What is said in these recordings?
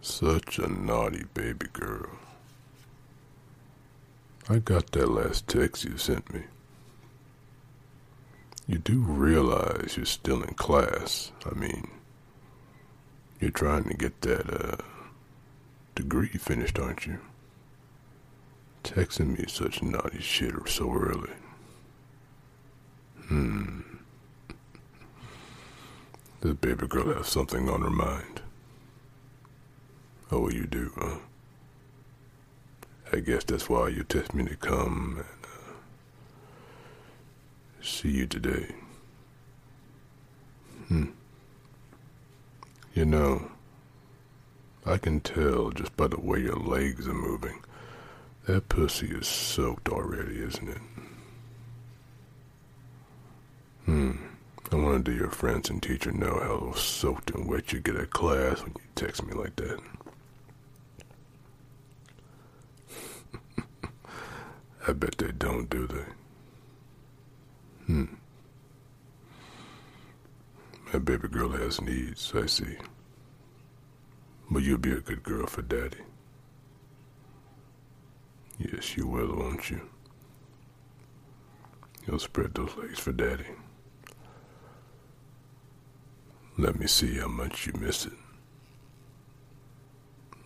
Such a naughty baby girl. I got that last text you sent me. You do realize you're still in class. I mean, you're trying to get that uh, degree finished, aren't you? Texting me such naughty shit so early. Hmm. Does baby girl have something on her mind? Oh, you do, huh? I guess that's why you text me to come and uh, see you today. Hmm. You know, I can tell just by the way your legs are moving. That pussy is soaked already, isn't it? Hmm. I wonder do your friends and teacher know how soaked and wet you get at class when you text me like that? I bet they don't, do they? Hmm. My baby girl has needs, I see. But you'll be a good girl for daddy. Yes, you will, won't you? You'll spread those legs for daddy. Let me see how much you miss it.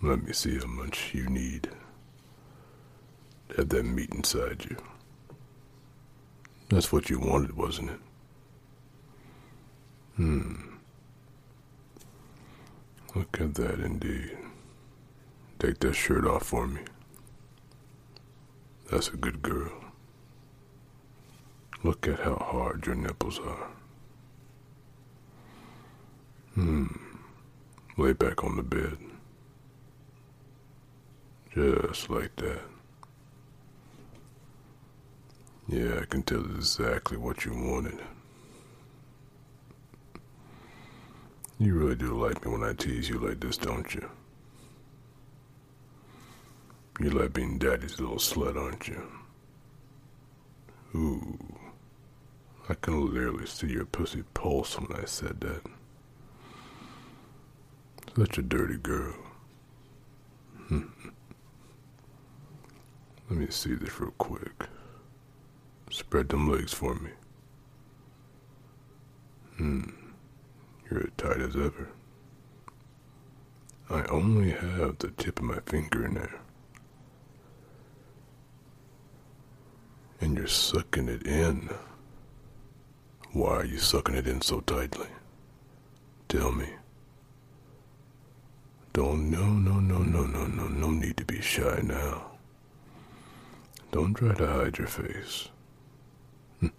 Let me see how much you need have that meat inside you. That's what you wanted, wasn't it? Hmm. Look at that indeed. Take that shirt off for me. That's a good girl. Look at how hard your nipples are. Hmm. Lay back on the bed. Just like that. Yeah, I can tell exactly what you wanted. You really do like me when I tease you like this, don't you? You like being daddy's little slut, aren't you? Ooh. I can literally see your pussy pulse when I said that. Such a dirty girl. Let me see this real quick. Spread them legs for me. Hmm. You're as tight as ever. I only have the tip of my finger in there. And you're sucking it in. Why are you sucking it in so tightly? Tell me. Don't, no, no, no, no, no, no, no need to be shy now. Don't try to hide your face.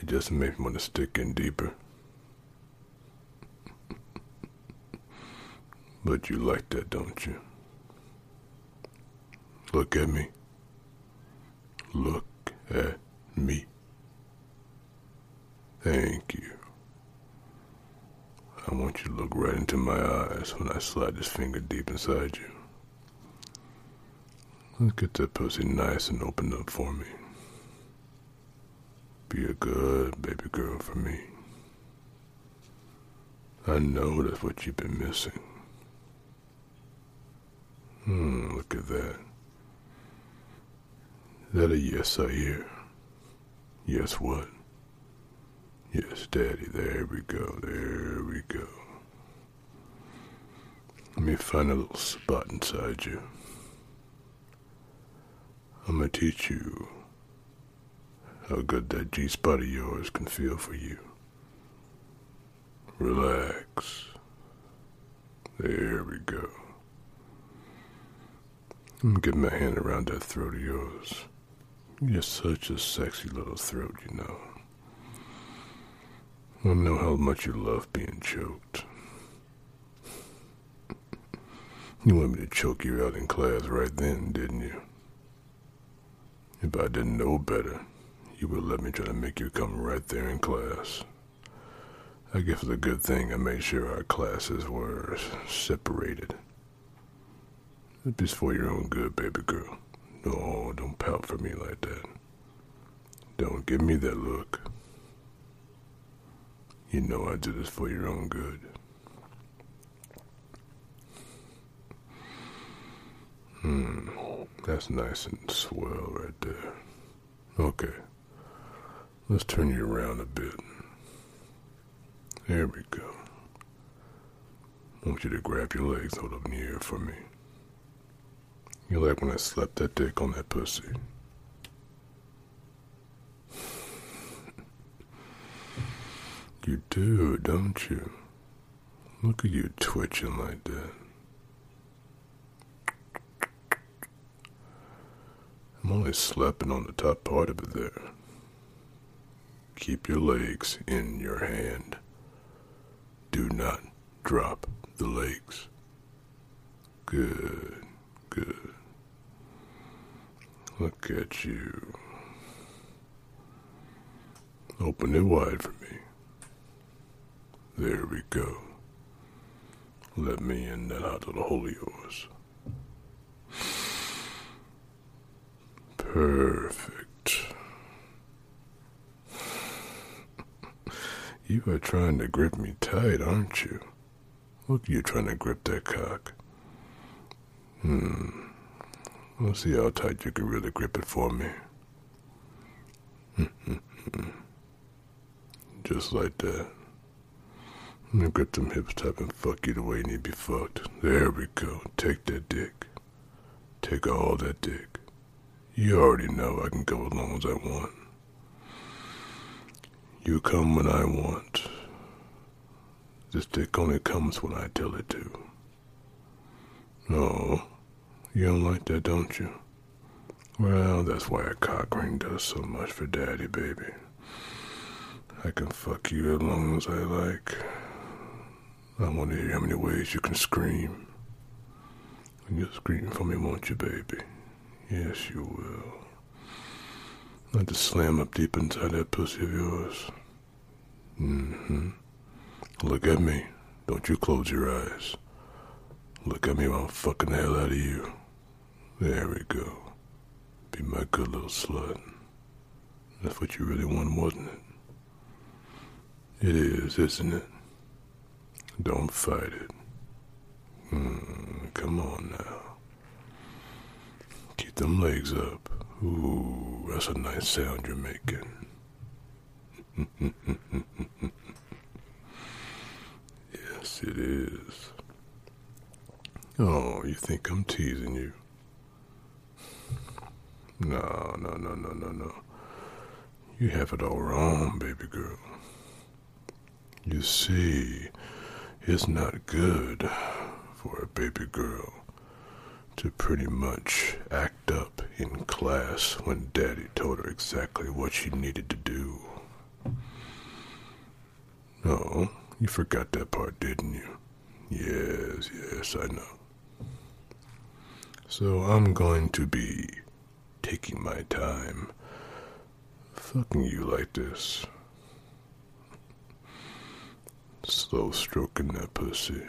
it just makes me want to stick in deeper. but you like that, don't you? Look at me. Look at me. Thank you. I want you to look right into my eyes when I slide this finger deep inside you. Let's get that pussy nice and opened up for me. Be a good baby girl for me. I know that's what you've been missing. Hmm, look at that. Is that a yes I hear? Yes, what? Yes, Daddy, there we go, there we go. Let me find a little spot inside you. I'm gonna teach you how good that G spot of yours can feel for you. Relax. There we go. I'm get my hand around that throat of yours. You're such a sexy little throat, you know. I know how much you love being choked. You wanted me to choke you out in class right then, didn't you? If I didn't know better, you would let me try to make you come right there in class. I guess it's a good thing I made sure our classes were separated. It's for your own good, baby girl. No, don't pout for me like that. Don't give me that look. You know I do this for your own good. Hmm, that's nice and swell right there. Okay. Let's turn you around a bit. There we go. I want you to grab your legs, hold up in the air for me. You like when I slapped that dick on that pussy. You do, don't you? Look at you twitching like that. I'm only slapping on the top part of it there. Keep your legs in your hand. Do not drop the legs. Good, good. Look at you. Open it wide for me. There we go. Let me in that hot little hole of yours. Perfect. You are trying to grip me tight, aren't you? Look, you trying to grip that cock. Hmm. Let's see how tight you can really grip it for me. Just like that. Now grip them hips tight and fuck you the way you need to be fucked. There we go. Take that dick. Take all that dick. You already know I can go as long as I want. You come when I want. This dick only comes when I tell it to. Oh, you don't like that, don't you? Well, that's why a cock ring does so much for daddy, baby. I can fuck you as long as I like. I want to hear how many ways you can scream. And you'll scream for me, won't you, baby? Yes, you will. Not to slam up deep inside that pussy of yours. Mm-hmm. Look at me. Don't you close your eyes. Look at me while I'm fucking the hell out of you. There we go. Be my good little slut. That's what you really want, wasn't it? It is, isn't it? Don't fight it. Mm, come on now. Keep them legs up. Ooh, that's a nice sound you're making. yes, it is. Oh, you think I'm teasing you? No, no, no, no, no, no. You have it all wrong, baby girl. You see, it's not good for a baby girl to pretty much act up in class when daddy told her exactly what she needed to do. No, you forgot that part, didn't you? Yes, yes, I know. So I'm going to be taking my time fucking you like this. Slow stroking that pussy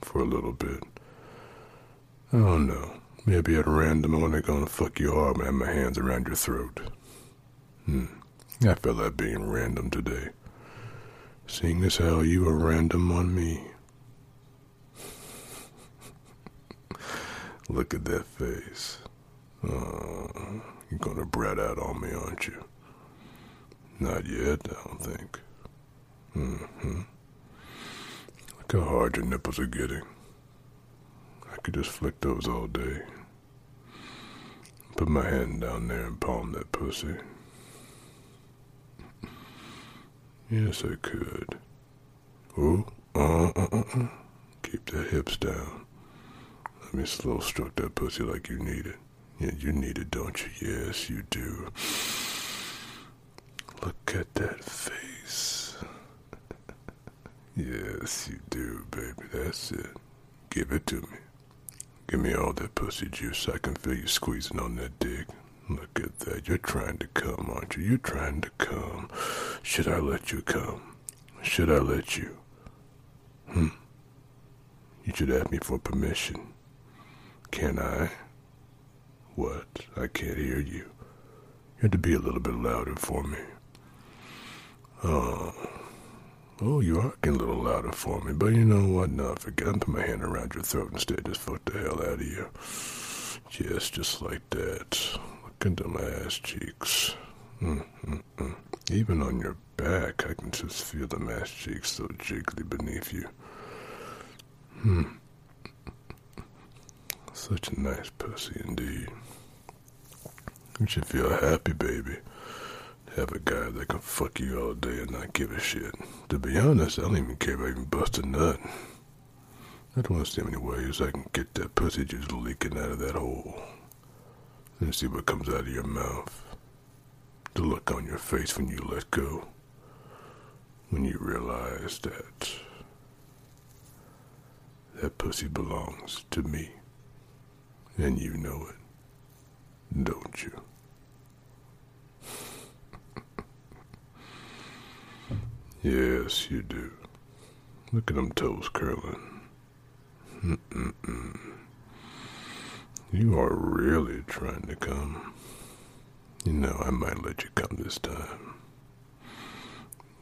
for a little bit. Oh no, maybe at random I want to go and fuck you hard and have my hands around your throat. Hmm, I felt like being random today. Seeing as how you were random on me. Look at that face. Uh, you're gonna brat out on me, aren't you? Not yet, I don't think. Mm-hmm. Look how hard your nipples are getting. I could just flick those all day. Put my hand down there and palm that pussy. Yes, I could. Oh, uh, uh, uh, uh. Keep the hips down. Let me slow stroke that pussy like you need it. Yeah, you need it, don't you? Yes, you do. Look at that face. yes, you do, baby. That's it. Give it to me. Give me all that pussy juice. I can feel you squeezing on that dick. Look at that. You're trying to come, aren't you? You're trying to come. Should I let you come? Should I let you? Hmm. You should ask me for permission. Can I? What? I can't hear you. You have to be a little bit louder for me. Oh. Oh, you are getting a little louder for me, but you know what? No, forget. I'm put my hand around your throat instead. Just fuck the hell out of you. Yes, just like that. Look into my ass cheeks. Mm-mm-mm. Even on your back, I can just feel the ass cheeks so jiggly beneath you. Hmm. Such a nice pussy indeed. You should feel happy, baby. Have a guy that can fuck you all day and not give a shit. To be honest, I don't even care if I even bust a nut. I don't want to see how many ways I can get that pussy just leaking out of that hole. And see what comes out of your mouth. The look on your face when you let go. When you realize that that pussy belongs to me. And you know it, don't you? Yes, you do. Look at them toes curling. Mm-mm-mm. You are really trying to come. You know, I might let you come this time.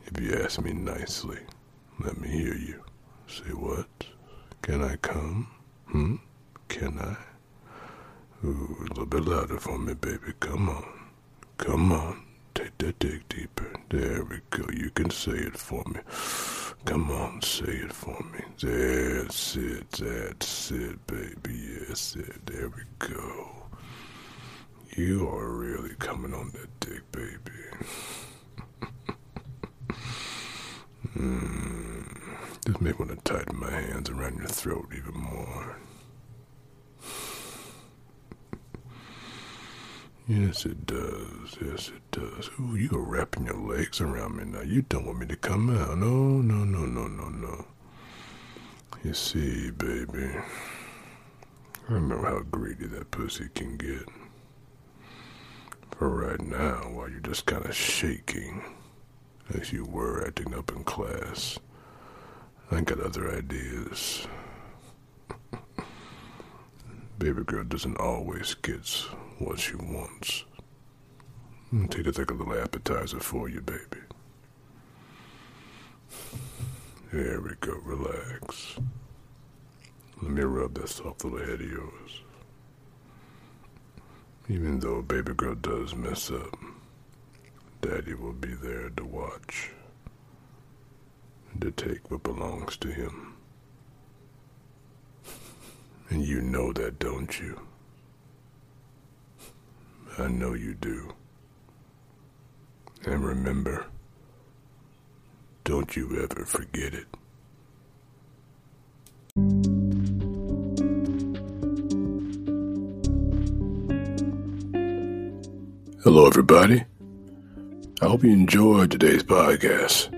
If you ask me nicely, let me hear you. Say what? Can I come? Hmm? Can I? Ooh, a little bit louder for me, baby. Come on. Come on. That dick deeper. There we go. You can say it for me. Come on, say it for me. That's it. That's it, baby. Yes, it. There we go. You are really coming on that dick, baby. mm. This may want to tighten my hands around your throat even more. Yes, it does. Yes, it does. Ooh, you are wrapping your legs around me now. You don't want me to come out. No, no, no, no, no, no. You see, baby, I know how greedy that pussy can get. For right now, while you're just kind of shaking, as you were acting up in class, I got other ideas. Baby girl doesn't always get what she wants. Take a take a little appetizer for you, baby. There we go, relax. Let me rub that soft little head of yours. Even though baby girl does mess up, daddy will be there to watch to take what belongs to him. And you know that, don't you? I know you do. And remember, don't you ever forget it. Hello, everybody. I hope you enjoyed today's podcast.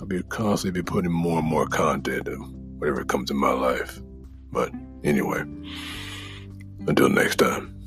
I'll be constantly be putting more and more content of whatever comes in my life. But anyway, until next time.